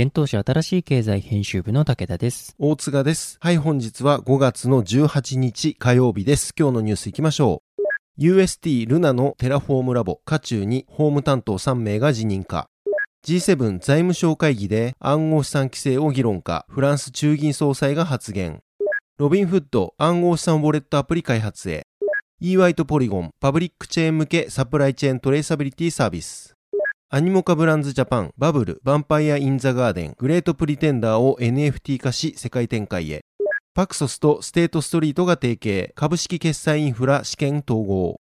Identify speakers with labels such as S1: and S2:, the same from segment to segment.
S1: 幻冬舎新しい経済編集部の武田です。
S2: 大塚です。はい、本日は5月の18日火曜日です。今日のニュースいきましょう。UST ルナのテラフォームラボ、渦中に法務担当3名が辞任か。G7 財務省会議で暗号資産規制を議論か、フランス中銀総裁が発言。ロビンフッド暗号資産ウォレットアプリ開発へ。EY とポリゴンパブリックチェーン向けサプライチェーントレーサビリティサービス。アニモカブランズジャパン、バブル、ヴァンパイア・イン・ザ・ガーデン、グレート・プリテンダーを NFT 化し世界展開へ。パクソスとステートストリートが提携、株式決済インフラ試験統合。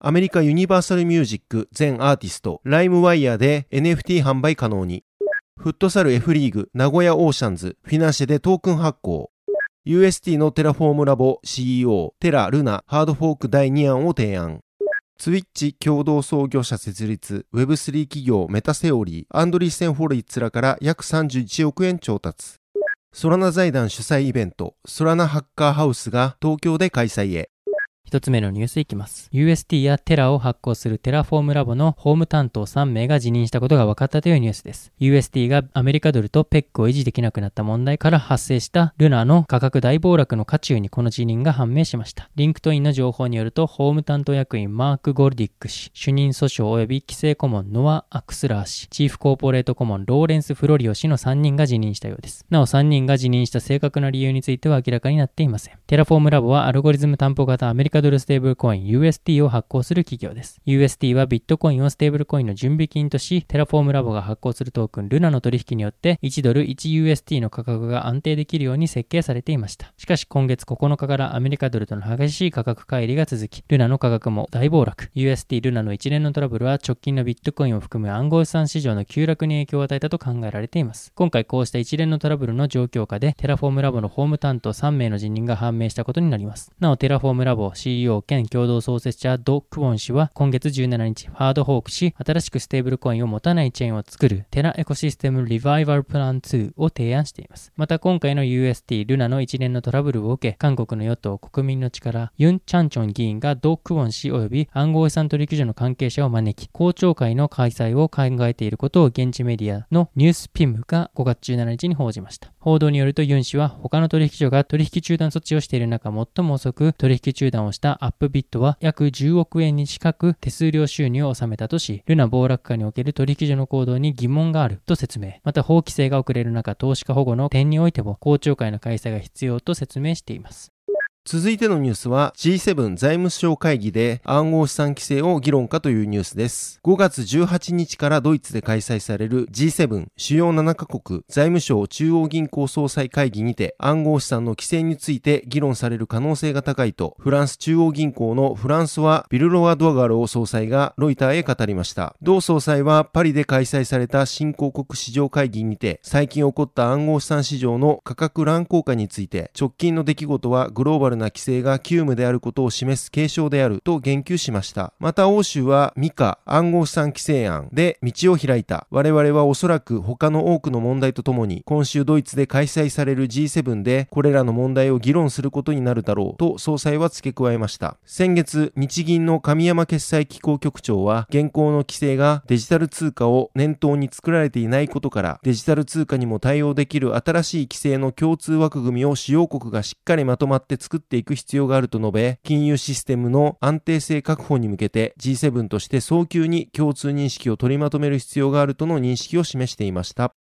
S2: アメリカユニバーサルミュージック全アーティスト、ライムワイヤーで NFT 販売可能に。フットサル F リーグ、名古屋オーシャンズ、フィナンシェでトークン発行。UST のテラフォームラボ CEO、テラ・ルナ、ハードフォーク第2案を提案。ツイッチ共同創業者設立、Web3 企業メタセオリー、アンドリーセンホロウィッツらから約31億円調達。ソラナ財団主催イベント、ソラナハッカーハウスが東京で開催へ。
S1: 一つ目のニュースいきます。UST やテラを発行するテラフォームラボの法務担当3名が辞任したことが分かったというニュースです。UST がアメリカドルとペックを維持できなくなった問題から発生したルナの価格大暴落の渦中にこの辞任が判明しました。リンクトインの情報によると、法務担当役員マーク・ゴルディック氏、主任訴訟及び規制顧問ノア・アクスラー氏、チーフコーポレート顧問ローレンス・フロリオ氏の3人が辞任したようです。なお3人が辞任した正確な理由については明らかになっていません。テラフォームラボはアルゴリズム担保型アメリカドルステーブルコイン UST を発行する企業です。UST はビットコインをステーブルコインの準備金とし、テラフォームラボが発行するトークンルナの取引によって1ドル 1UST の価格が安定できるように設計されていました。しかし今月9日からアメリカドルとの激しい価格乖離が続き、ルナの価格も大暴落。UST ルナの一連のトラブルは直近のビットコインを含む暗号資産市場の急落に影響を与えたと考えられています。今回こうした一連のトラブルの状況下で、テラフォームラボの法務担当3名の辞任が判明したことになります。なお、テラフォームラボ CEO 兼共同創設者ド・クウォン氏は今月17日、ハードフォークし、新しくステーブルコインを持たないチェーンを作るテラエコシステムリバイバルプラン2を提案しています。また今回の UST ルナの一連のトラブルを受け、韓国の与党国民の力ユン・チャンチョン議員がド・クウォン氏及び暗号資産取引所の関係者を招き、公聴会の開催を考えていることを現地メディアのニュースピムが5月17日に報じました。報道によるとユン氏は他の取引所が取引中断措置をしている中最も遅く取引中断をしたアップビットは約10億円に近く手数料収入を収めたとし、ルナ暴落下における取引所の行動に疑問があると説明。また法規制が遅れる中、投資家保護の点においても公聴会の開催が必要と説明しています。
S2: 続いてのニュースは G7 財務省会議で暗号資産規制を議論かというニュースです。5月18日からドイツで開催される G7 主要7カ国財務省中央銀行総裁会議にて暗号資産の規制について議論される可能性が高いとフランス中央銀行のフランスワ・ビルロワ・ドアガロー総裁がロイターへ語りました。同総裁はパリで開催された新興国市場会議にて最近起こった暗号資産市場の価格乱高下について直近の出来事はグローバルな規制が急務であることを示す警鐘であると言及しました。また欧州はミカ暗号資産規制案で道を開いた。我々はおそらく他の多くの問題とともに今週ドイツで開催される G7 でこれらの問題を議論することになるだろうと総裁は付け加えました。先月、日銀の神山決済機構局長は現行の規制がデジタル通貨を念頭に作られていないことからデジタル通貨にも対応できる新しい規制の共通枠組みを主要国がしっかりまとまって作ってていく必要があると述べ、金融システムの安定性確保に向けて G7 として早急に共通認識を取りまとめる必要があるとの認識を示していました。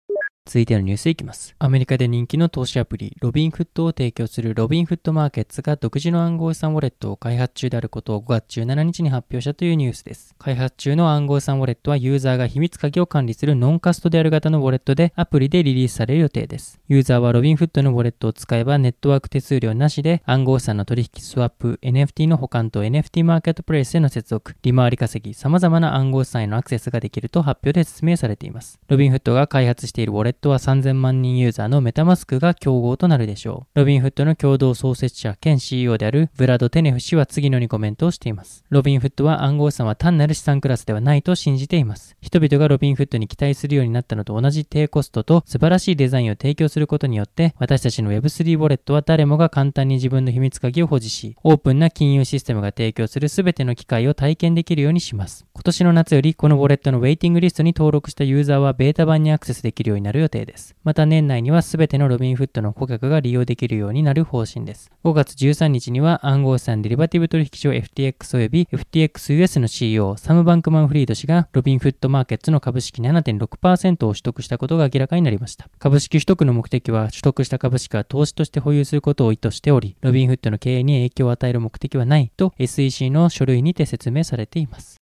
S1: 続いてのニュースいきます。アメリカで人気の投資アプリ、ロビンフッドを提供するロビンフッドマーケッツが独自の暗号資産ウォレットを開発中であることを5月17日に発表したというニュースです。開発中の暗号資産ウォレットはユーザーが秘密鍵を管理するノンカストディアル型のウォレットでアプリでリリースされる予定です。ユーザーはロビンフッドのウォレットを使えばネットワーク手数料なしで暗号資産の取引スワップ、NFT の保管と NFT マーケットプレイスへの接続、利回り稼ぎ、様々な暗号資産へのアクセスができると発表で説明されています。ロビンフットが開発しているウォレットットは3000万人ユーザーのメタマスクが競合となるでしょう。ロビンフッドの共同創設者兼 CEO であるブラド・テネフ氏は次のにコメントをしています。ロビンフッドは暗号資産は単なる資産クラスではないと信じています。人々がロビンフットに期待するようになったのと同じ低コストと素晴らしいデザインを提供することによって私たちの Web3 ウォレットは誰もが簡単に自分の秘密鍵を保持し、オープンな金融システムが提供する全ての機会を体験できるようにします。今年の夏よりこのウォレットのウェイティングリストに登録したユーザーはベータ版にアクセスできるようになる予定です。また年内には全てのロビンフットの顧客が利用できるようになる方針です。5月13日には暗号資産デリバティブ取引所 FTX 及び FTXUS の CEO サム・バンクマン・フリード氏がロビンフットマーケットの株式7.6%を取得したことが明らかになりました。株式取得の目的は取得した株式は投資として保有することを意図しており、ロビンフットの経営に影響を与える目的はないと SEC の書類にて説明されています。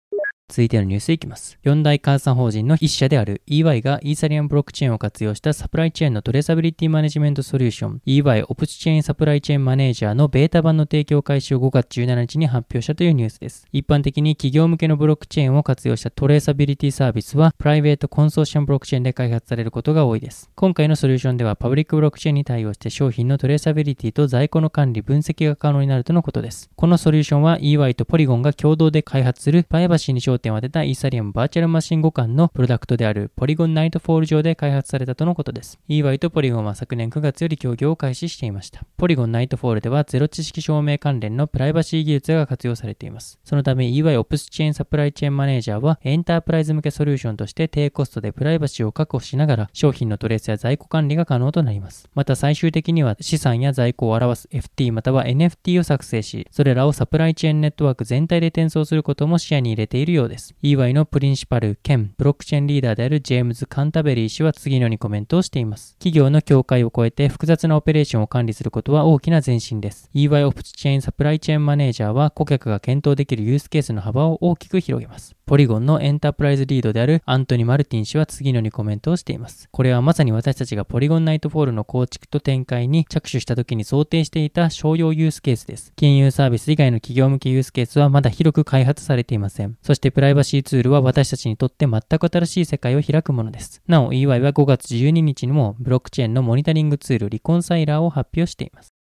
S1: 続いてのニュースいきます。四大監査法人の一社である EY がイーサリアムブロックチェーンを活用したサプライチェーンのトレーサビリティマネジメントソリューション EY オプチチェーンサプライチェーンマネージャーのベータ版の提供開始を5月17日に発表したというニュースです。一般的に企業向けのブロックチェーンを活用したトレーサビリティサービスはプライベートコンソーシアムブロックチェーンで開発されることが多いです。今回のソリューションではパブリックブロックチェーンに対応して商品のトレーサビリティと在庫の管理、分析が可能になるとのことです。このソリューションは EY とポリゴンが共同で開発するプライバシーに焦点を当てたイーサリアムバーチャルマシン互換のプロダクトであるポリゴンナイトフォール上で開発されたとのことです。EY とポリゴンは昨年9月より協業を開始していました。ポリゴンナイトフォールではゼロ知識証明関連のプライバシー技術が活用されています。そのため EY オプスチェーンサプライチェーンマネージャーはエンタープライズ向けソリューションとして低コストでプライバシーを確保しながら商品のトレースや在庫管理が可能となります。また最終的には資産や在庫を表す FT または NFT を作成し、それらをサプライチェーンネットワーク全体で転送することも視野に入れているようです。です EY のプリンシパル兼ブロックチェーンリーダーであるジェームズ・カンタベリー氏は次のようにコメントをしています。企業の境界を超えて複雑なオペレーションを管理することは大きな前進です。EY オプチェーンサプライチェーンマネージャーは顧客が検討できるユースケースの幅を大きく広げます。ポリゴンのエンタープライズリードであるアントニ・マルティン氏は次のようにコメントをしています。これはまさに私たちがポリゴンナイトフォールの構築と展開に着手した時に想定していた商用ユースケースです。金融サービス以外の企業向けユースケースはまだ広く開発されていません。そしてプライバシーツールは私たちにとって全く新しい世界を開くものです。なお EY は5月12日にもブロックチェーンのモニタリングツールリコンサイラーを発表しています。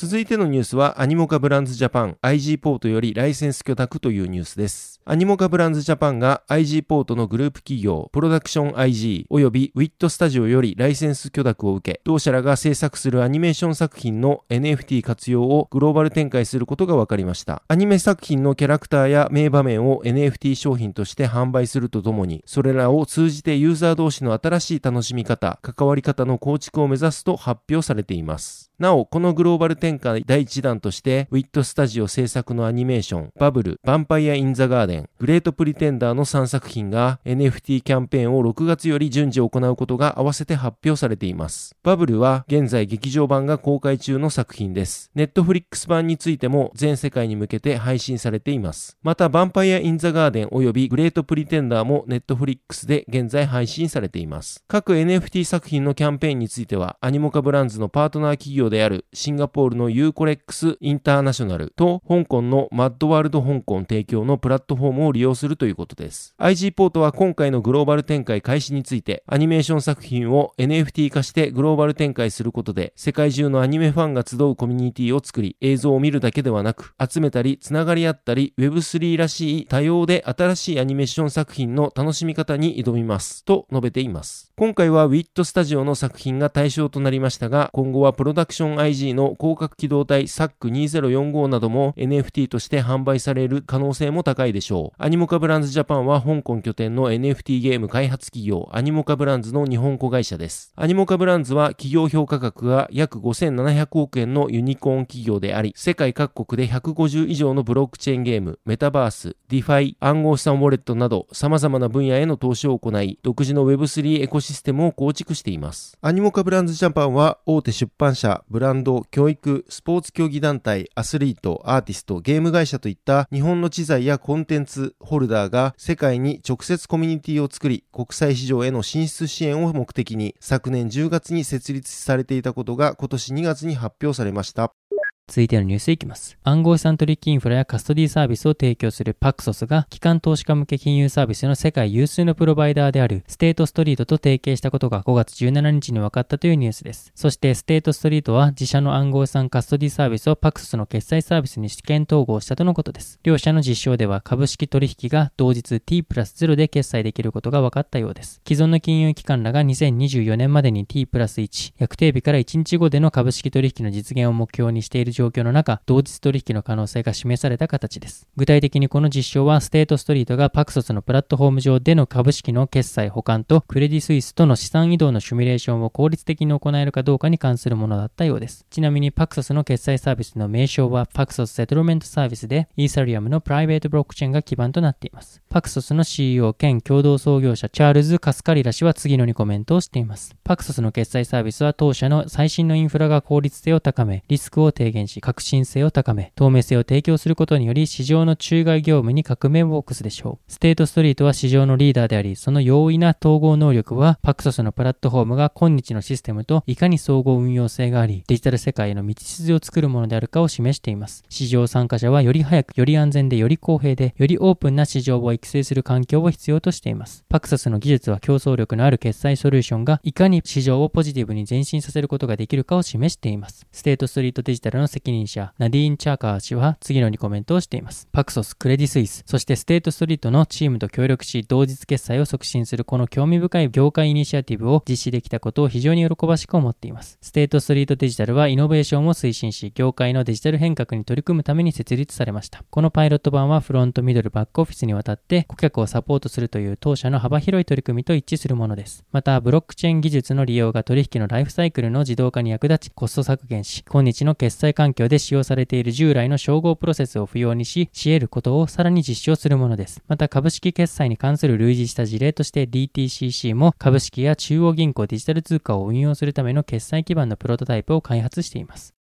S2: 続いてのニュースはアニモカブランズジャパン IG ポートよりライセンス許諾というニュースです。アニモカブランズジャパンが IG ポートのグループ企業プロダクション IG 及びウィットスタジオよりライセンス許諾を受け、同社らが制作するアニメーション作品の NFT 活用をグローバル展開することが分かりました。アニメ作品のキャラクターや名場面を NFT 商品として販売するとともに、それらを通じてユーザー同士の新しい楽しみ方、関わり方の構築を目指すと発表されています。なお、このグローバル展開第1弾として、ウィットスタジオ制作のアニメーション、バブル、ヴァンパイア・イン・ザ・ガーデン、グレート・プリテンダーの3作品が NFT キャンペーンを6月より順次行うことが合わせて発表されています。バブルは現在劇場版が公開中の作品です。ネットフリックス版についても全世界に向けて配信されています。また、ヴァンパイア・イン・ザ・ガーデン及びグレート・プリテンダーもネットフリックスで現在配信されています。各 NFT 作品のキャンペーンについては、アニモカブランズのパートナー企業であるシンガポールのユーコレックスインターナショナルと香港のマッドワールド香港提供のプラットフォームを利用するということです。IG ポートは今回のグローバル展開開始についてアニメーション作品を NFT 化してグローバル展開することで世界中のアニメファンが集うコミュニティを作り映像を見るだけではなく集めたりつながり合ったり Web3 らしい多様で新しいアニメーション作品の楽しみ方に挑みますと述べています。今回は WIT スタジオの作品が対象となりましたが今後はプロダクションション IG の広角機動隊 SAC2045 なども NFT として販売される可能性も高いでしょう。アニモカブランズジャパンは香港拠点の NFT ゲーム開発企業アニモカブランズの日本子会社です。アニモカブランズは企業評価額が約5700億円のユニコーン企業であり、世界各国で150以上のブロックチェーンゲーム、メタバース、ディファイ、暗号資産ウォレットなど様々な分野への投資を行い、独自の Web3 エコシステムを構築しています。アニモカブランズジャパンは大手出版社、ブランド、教育、スポーツ競技団体、アスリート、アーティスト、ゲーム会社といった日本の知財やコンテンツ、ホルダーが世界に直接コミュニティを作り、国際市場への進出支援を目的に昨年10月に設立されていたことが今年2月に発表されました。
S1: 続いてのニュースいきます。暗号資産取引インフラやカストディサービスを提供するパクソスが、機関投資家向け金融サービスの世界有数のプロバイダーであるステートストリートと提携したことが5月17日に分かったというニュースです。そしてステートストリートは自社の暗号資産カストディサービスをパクソスの決済サービスに試験統合したとのことです。両社の実証では株式取引が同日 T プラス0で決済できることが分かったようです。既存の金融機関らが2024年までに T プラス1、約定日から1日後での株式取引の実現を目標にしている状況の中、同日取引の可能性が示された形です。具体的にこの実証はステートストリートがパクソスのプラットフォーム上での株式の決済保管とクレディスイスとの資産移動のシミュレーションを効率的に行えるかどうかに関するものだったようです。ちなみにパクソスの決済サービスの名称はパクソスセトルメントサービスでイーサリアムのプライベートブロックチェーンが基盤となっています。パクソスの CEO 兼共同創業者チャールズ・カスカリラ氏は次のにコメントをしています。パクソスの決済サービスは当社の最新のインフラが効率性を高め、リスクを低減し、革新性を高め、透明性を提供することにより市場の中外業務に革命を起こすでしょう。ステートストリートは市場のリーダーであり、その容易な統合能力はパクソスのプラットフォームが今日のシステムといかに総合運用性があり、デジタル世界への道筋を作るものであるかを示しています。市場参加者はより早く、より安全で、より公平で、よりオープンな市場を育成する環境を必要としています。パクソスの技術は競争力のある決済ソリューションがいかに市場をポジティブに前進させることができるかを示しています。ステートストリートデジタルの責任者、ナディーン・チャーカー氏は次のようにコメントをしています。パクソス、クレディスイス、そしてステートストリートのチームと協力し、同日決済を促進するこの興味深い業界イニシアティブを実施できたことを非常に喜ばしく思っています。ステートストリートデジタルはイノベーションを推進し、業界のデジタル変革に取り組むために設立されました。このパイロット版はフロント、ミドル、バックオフィスにわたって顧客をサポートするという当社の幅広い取り組みと一致するものです。また、ブロックチェーン技術の利用が取引のライフサイクルの自動化に役立ち、コスト削減し、今日の決済環境で使用されている従来の照合プロセスを不要にし、し得ることをさらに実証するものです。また、株式決済に関する類似した事例として DTCC も株式や中央銀行デジタル通貨を運用するための決済基盤のプロトタイプを開発しています。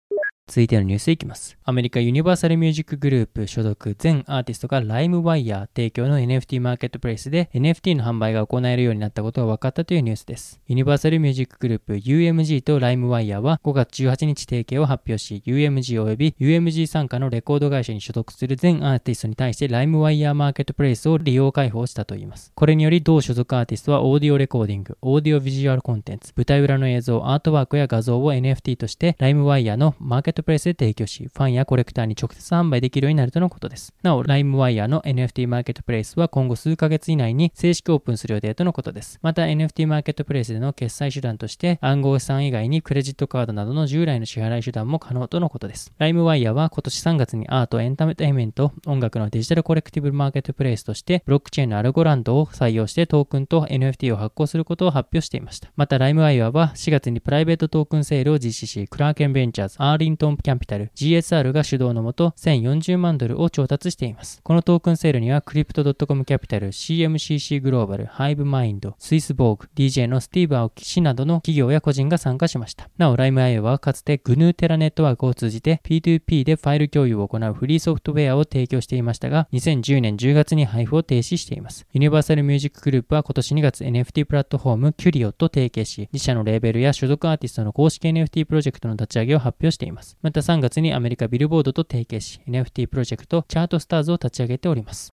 S1: 続いてのニュースいきます。アメリカユニバーサルミュージックグループ所属全アーティストがライムワイヤー提供の NFT マーケットプレイスで NFT の販売が行えるようになったことが分かったというニュースです。ユニバーサルミュージックグループ UMG とライムワイヤーは5月18日提携を発表し UMG 及び UMG 参加のレコード会社に所属する全アーティストに対してライムワイヤーマーケットプレイスを利用開放したといいます。これにより同所属アーティストはオーディオレコーディング、オーディオビジュアルコンテンツ、舞台裏の映像、アートワークや画像を NFT としてライムワイヤーのマーケットプレイスで提供し、ファンやコレクターに直接販売できるようになるとのことです。なお、LimeWire の NFT マーケットプレイスは今後数ヶ月以内に正式オープンする予定とのことです。また NFT マーケットプレイスでの決済手段として暗号資産以外にクレジットカードなどの従来の支払い手段も可能とのことです。LimeWire は今年3月にアート、エンタテイメント、音楽のデジタルコレクティブマーケットプレイスとしてブロックチェーンのアルゴランドを採用してトークンと NFT を発行することを発表していました。また LimeWire は4月にプライベートトークンセールを実施し、クラーケンベンチャーズ、アーリントトンキャンピタル GSR が主導のもと1040万ドルを調達しています。このトークンセールにはクリプト .com キャピタル、CMCC グローバル、ハイブマインド、スイスボーグ、DJ のスティーブ・アオキ氏などの企業や個人が参加しました。なお、ライム IO はかつてグヌーテラネットワークを通じて P2P でファイル共有を行うフリーソフトウェアを提供していましたが、2010年10月に配布を停止しています。ユニバーサルミュージックグループは今年2月 NFT プラットフォームキュリオと提携し、自社のレーベルや所属アーティストの公式 NFT プロジェクトの立ち上げを発表しています。また3月にアメリカビルボードと提携し、NFT プロジェクトチャートスターズを立ち上げております。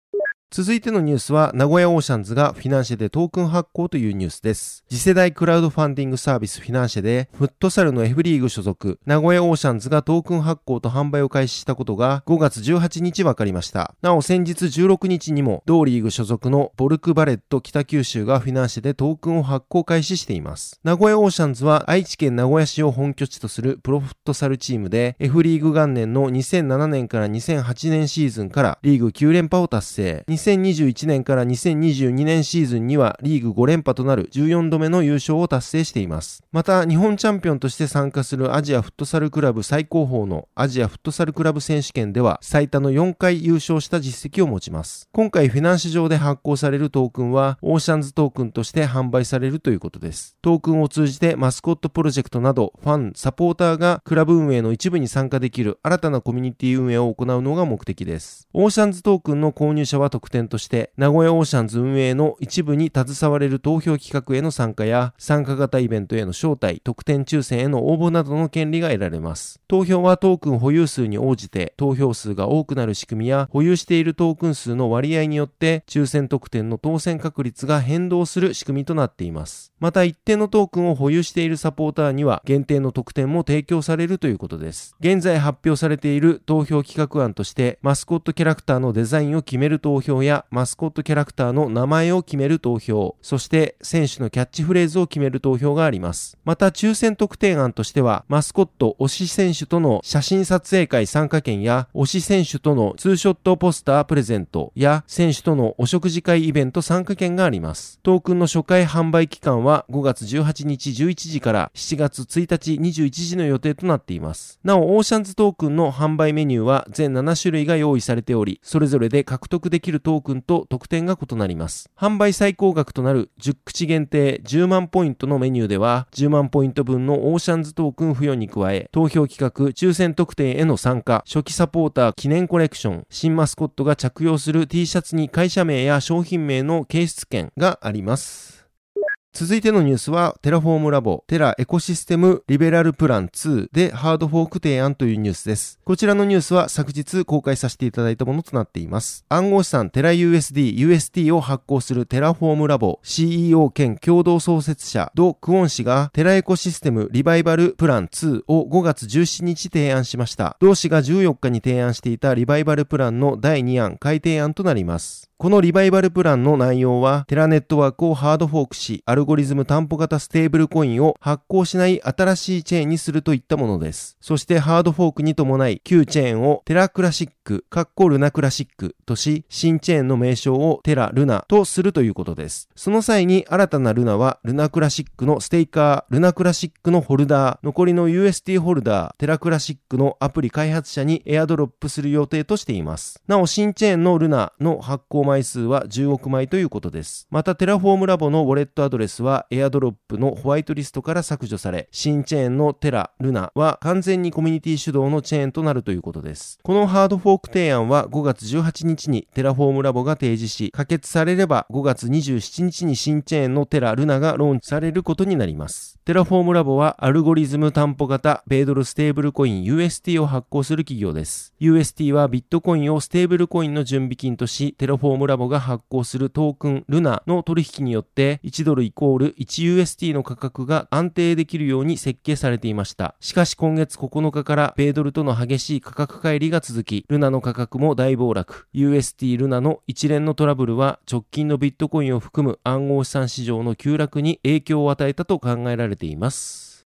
S2: 続いてのニュースは、名古屋オーシャンズがフィナンシェでトークン発行というニュースです。次世代クラウドファンディングサービスフィナンシェで、フットサルの F リーグ所属、名古屋オーシャンズがトークン発行と販売を開始したことが5月18日分かりました。なお先日16日にも、同リーグ所属のボルクバレット北九州がフィナンシェでトークンを発行開始しています。名古屋オーシャンズは愛知県名古屋市を本拠地とするプロフットサルチームで、F リーグ元年の2007年から2008年シーズンからリーグ9連覇を達成。2021年から2022年シーズンにはリーグ5連覇となる14度目の優勝を達成しています。また、日本チャンピオンとして参加するアジアフットサルクラブ最高峰のアジアフットサルクラブ選手権では最多の4回優勝した実績を持ちます。今回フィナンシェ上で発行されるトークンはオーシャンズトークンとして販売されるということです。トークンを通じてマスコットプロジェクトなどファン、サポーターがクラブ運営の一部に参加できる新たなコミュニティ運営を行うのが目的です。オーシャンズトークンの購入者は特典として名古屋オーシャンズ運営の一部に携われる投票企画への参加や参加型イベントへの招待、特典抽選への応募などの権利が得られます。投票はトークン保有数に応じて投票数が多くなる仕組みや保有しているトークン数の割合によって抽選特典の当選確率が変動する仕組みとなっています。また一定のトークンを保有しているサポーターには限定の特典も提供されるということです。現在発表されている投票企画案としてマスコットキャラクターのデザインを決める投票やマスコットキャラクターの名前を決める投票、そして選手のキャッチフレーズを決める投票があります。また抽選特典案としては、マスコット推し選手との写真撮影会参加券や、推し選手とのツーショットポスタープレゼントや、選手とのお食事会イベント参加券があります。トークンの初回販売期間は5月18日11時から7月1日21時の予定となっています。なお、オーシャンズトークンの販売メニューは全7種類が用意されており、それぞれで獲得できるとトークンと特典が異なります。販売最高額となる10口限定10万ポイントのメニューでは、10万ポイント分のオーシャンズトークン付与に加え、投票企画、抽選特典への参加、初期サポーター記念コレクション、新マスコットが着用する T シャツに会社名や商品名の掲出券があります。続いてのニュースは、テラフォームラボ、テラエコシステムリバイバルプラン2でハードフォーク提案というニュースです。こちらのニュースは昨日公開させていただいたものとなっています。暗号資産テラ USD、UST を発行するテラフォームラボ CEO 兼共同創設者ド・クオン氏がテラエコシステムリバイバルプラン2を5月17日提案しました。同氏が14日に提案していたリバイバルプランの第2案改定案となります。このリバイバルプランの内容は、テラネットワークをハードフォークし、アルゴリズム担保型ステーブルコインを発行しない新しいチェーンにするといったものです。そしてハードフォークに伴い、旧チェーンをテラクラシック、カッコルナクラシックとし、新チェーンの名称をテラルナとするということです。その際に新たなルナは、ルナクラシックのステーカー、ルナクラシックのホルダー、残りの UST ホルダー、テラクラシックのアプリ開発者にエアドロップする予定としています。なお、新チェーンのルナの発行枚数は10億枚ということです。また、テラフォームラボのウォレットアドレスは、エアドロップのホワイトリストから削除され、新チェーンのテラ、ルナは完全にコミュニティ主導のチェーンとなるということです。このハードフォーク提案は5月18日にテラフォームラボが提示し、可決されれば5月27日に新チェーンのテラ、ルナがローンチされることになります。テラフォームラボはアルゴリズム担保型米ドルステーブルコイン UST を発行する企業です。UST はビットコインをステーブルコインの準備金とし、テラフォームラボが発行するトークンルナの取引によって1ドルイコール 1UST の価格が安定できるように設計されていました。しかし今月9日から米ドルとの激しい価格乖離が続き、ルナの価格も大暴落。UST ルナの一連のトラブルは直近のビットコインを含む暗号資産市場の急落に影響を与えたと考えられています。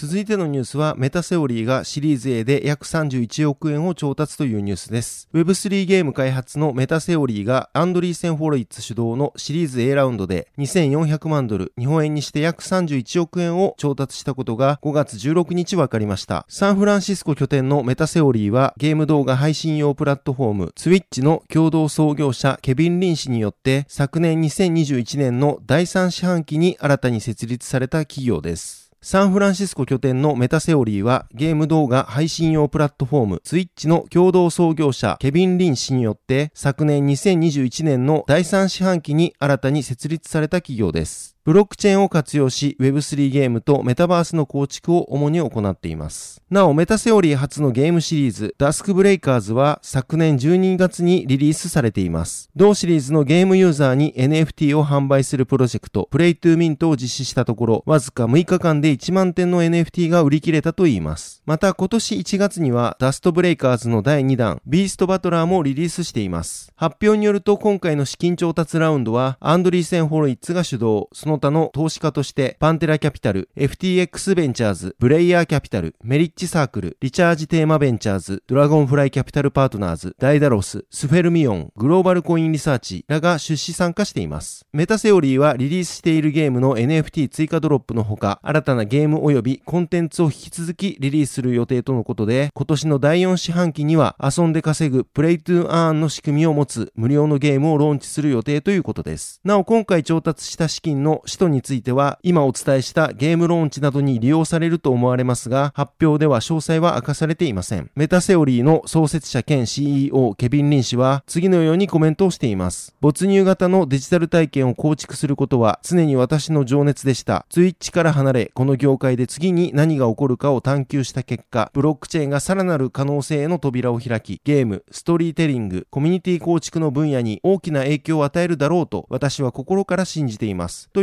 S2: 続いてのニュースは、メタセオリーがシリーズ A で約31億円を調達というニュースです。Web3 ゲーム開発のメタセオリーがアンドリーセン・フォロイッツ主導のシリーズ A ラウンドで2400万ドル、日本円にして約31億円を調達したことが5月16日分かりました。サンフランシスコ拠点のメタセオリーはゲーム動画配信用プラットフォーム、ツイッチの共同創業者ケビン・リン氏によって昨年2021年の第3四半期に新たに設立された企業です。サンフランシスコ拠点のメタセオリーはゲーム動画配信用プラットフォームツイッチの共同創業者ケビン・リン氏によって昨年2021年の第3四半期に新たに設立された企業です。ブロックチェーンを活用し Web3 ゲームとメタバースの構築を主に行っています。なお、メタセオリー初のゲームシリーズ、ダスクブレイカーズは昨年12月にリリースされています。同シリーズのゲームユーザーに NFT を販売するプロジェクト、 play to mint を実施したところ、わずか6日間で1万点の NFT が売り切れたといいます。また、今年1月にはダスクブレイカーズの第2弾、ビーストバトラーもリリースしています。発表によると今回の資金調達ラウンドは、アンドリーセン・ホロイッツが主導、その他の投資家として、パンテラキャピタル、FTX ベンチャーズ、ブレイヤーキャピタル、メリットサークル、リチャージテーマベンチャーズ、ドラゴンフライキャピタルパートナーズ、ダイダロス、スフェルミオン、グローバルコインリサーチらが出資参加しています。メタセオリーはリリースしているゲームの NFT 追加ドロップのほか、新たなゲーム及びコンテンツを引き続きリリースする予定とのことで、今年の第4四半期には遊んで稼ぐ play to earn の仕組みを持つ無料のゲームをローンチする予定ということです。なお今回調達した資金の使途については、今お伝えしたゲームローンチなどに利用されると思われますが、発表では詳細は明かされていません。メタセオリーの創設者兼 CEO ケビン・リン氏は次のようにコメントをしています。没入型のデジタル体験を構築することは常に私の情熱でした。ツイッチから離れ、この業界で次に何が起こるかを探求した結果、ブロックチェーンがさらなる可能性への扉を開き、ゲーム、ストーリーテリング、コミュニティ構築の分野に大きな影響を与えるだろうと私は心から信じています。と